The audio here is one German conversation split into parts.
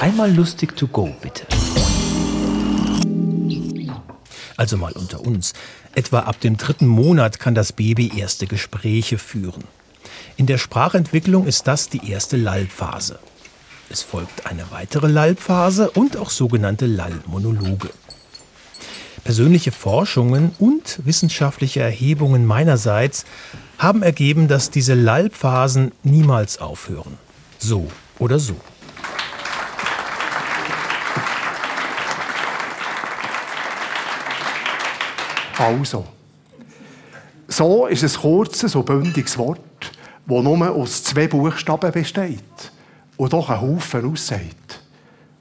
Einmal lustig to go, bitte. Also mal unter uns. Etwa ab dem dritten Monat kann das Baby erste Gespräche führen. In der Sprachentwicklung ist das die erste Lallphase. Es folgt eine weitere Lallphase und auch sogenannte Lallmonologe. Persönliche Forschungen und wissenschaftliche Erhebungen meinerseits haben ergeben, dass diese Lallphasen niemals aufhören. So oder so. Also, so ist ein kurzes und bündiges Wort, das nur aus zwei Buchstaben besteht und doch einen Haufen aussagt.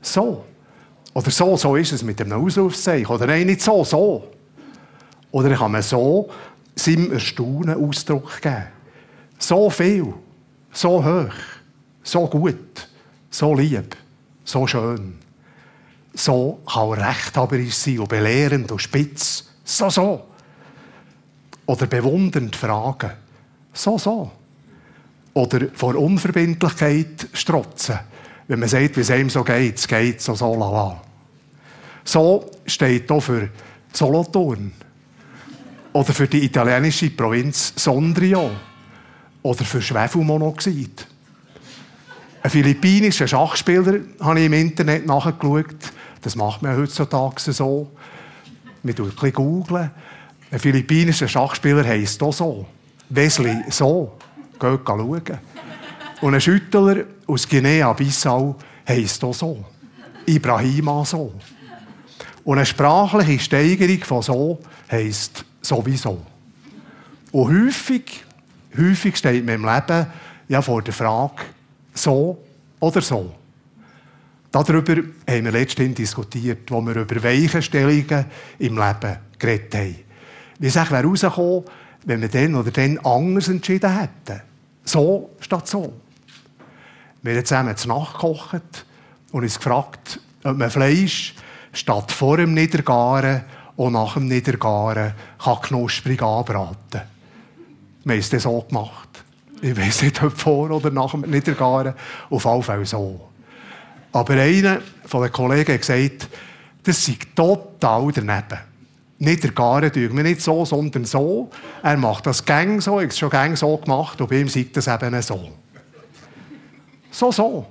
So. Oder so, so ist es mit dem Ausrufzeichen. Oder nein, nicht so, so. Oder kann man so seinem Erstaunen Ausdruck geben. So viel, so hoch, so gut, so lieb, so schön. So kann er rechthaberisch sein und belehrend und spitz. So, so. Oder bewundernd fragen. So, so. Oder vor Unverbindlichkeit strotzen. Wenn man sagt, wie es einem so geht, es geht so, so, lala. So steht hier für Solothurn. Oder für die italienische Provinz Sondrio. Oder für Schwefelmonoxid. Ein philippinischer Schachspieler habe ich im Internet nachgeschaut. Das macht man heutzutage so. Man tut ein bisschen googlen. Ein philippinischer Schachspieler heisst auch so. Wesley so. Geht schauen. Und ein Schüttler aus Guinea-Bissau heisst auch so. Ibrahima so. Und eine sprachliche Steigerung von so heisst sowieso. Und häufig, häufig steht man im Leben ja vor der Frage, so oder so. Darüber haben wir letztens diskutiert, wo wir über Weichenstellungen im Leben geredet haben. Wie es wäre wenn wir dann oder dann anders entschieden hätten. So statt so. Wir haben zusammen zu Nacht gekocht und uns gefragt, ob man Fleisch statt vor dem Niedergaren und nach dem Niedergaren kann knusprig anbraten. Wir haben es dann so gemacht. Ich weiß nicht, ob vor oder nach dem Niedergaren. Auf jeden Fall so. Aber einer von den Kollegen hat gesagt, das sei total daneben. Niedergaren tun wir nicht so, sondern so. Er macht das gang so, ich habe es schon gang so gemacht und bei ihm sagt das eben so. So, so.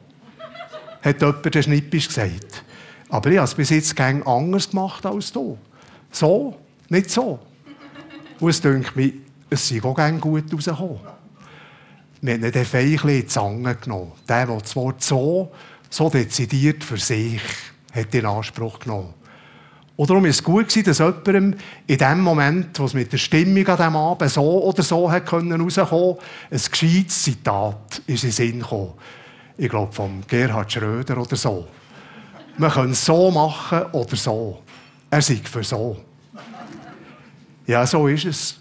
Hat jemand der Schnippisch gesagt. Aber ich habe es bis jetzt gang anders gemacht als du. So, nicht so. Und es denkt mir, es sei auch gang gut rausgekommen. Wir haben nicht den Feichel in die Zange genommen. Der, der das Wort so, so dezidiert für sich hat in Anspruch genommen. Und darum war es gut, dass jemandem in dem Moment, wo es mit der Stimmung an diesem Abend so oder so hat können ein gescheites Zitat in den Sinn gekommen. Ich glaube, von Gerhard Schröder oder so. Man kann es so machen oder so. Er sei für so. Ja, so ist es.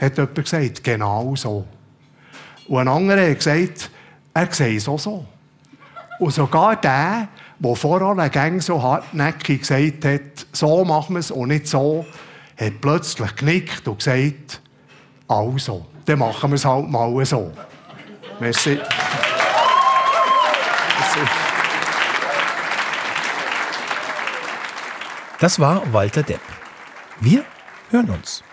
Hat jemand gesagt, genau so. Und ein anderer hat gesagt, er sehe es auch so. Und sogar der, der vorher Gang so hartnäckig gesagt hat, so machen wir es und nicht so, hat plötzlich genickt und gesagt, also, dann machen wir es halt mal so. Merci. Das war Walter Depp. Wir hören uns.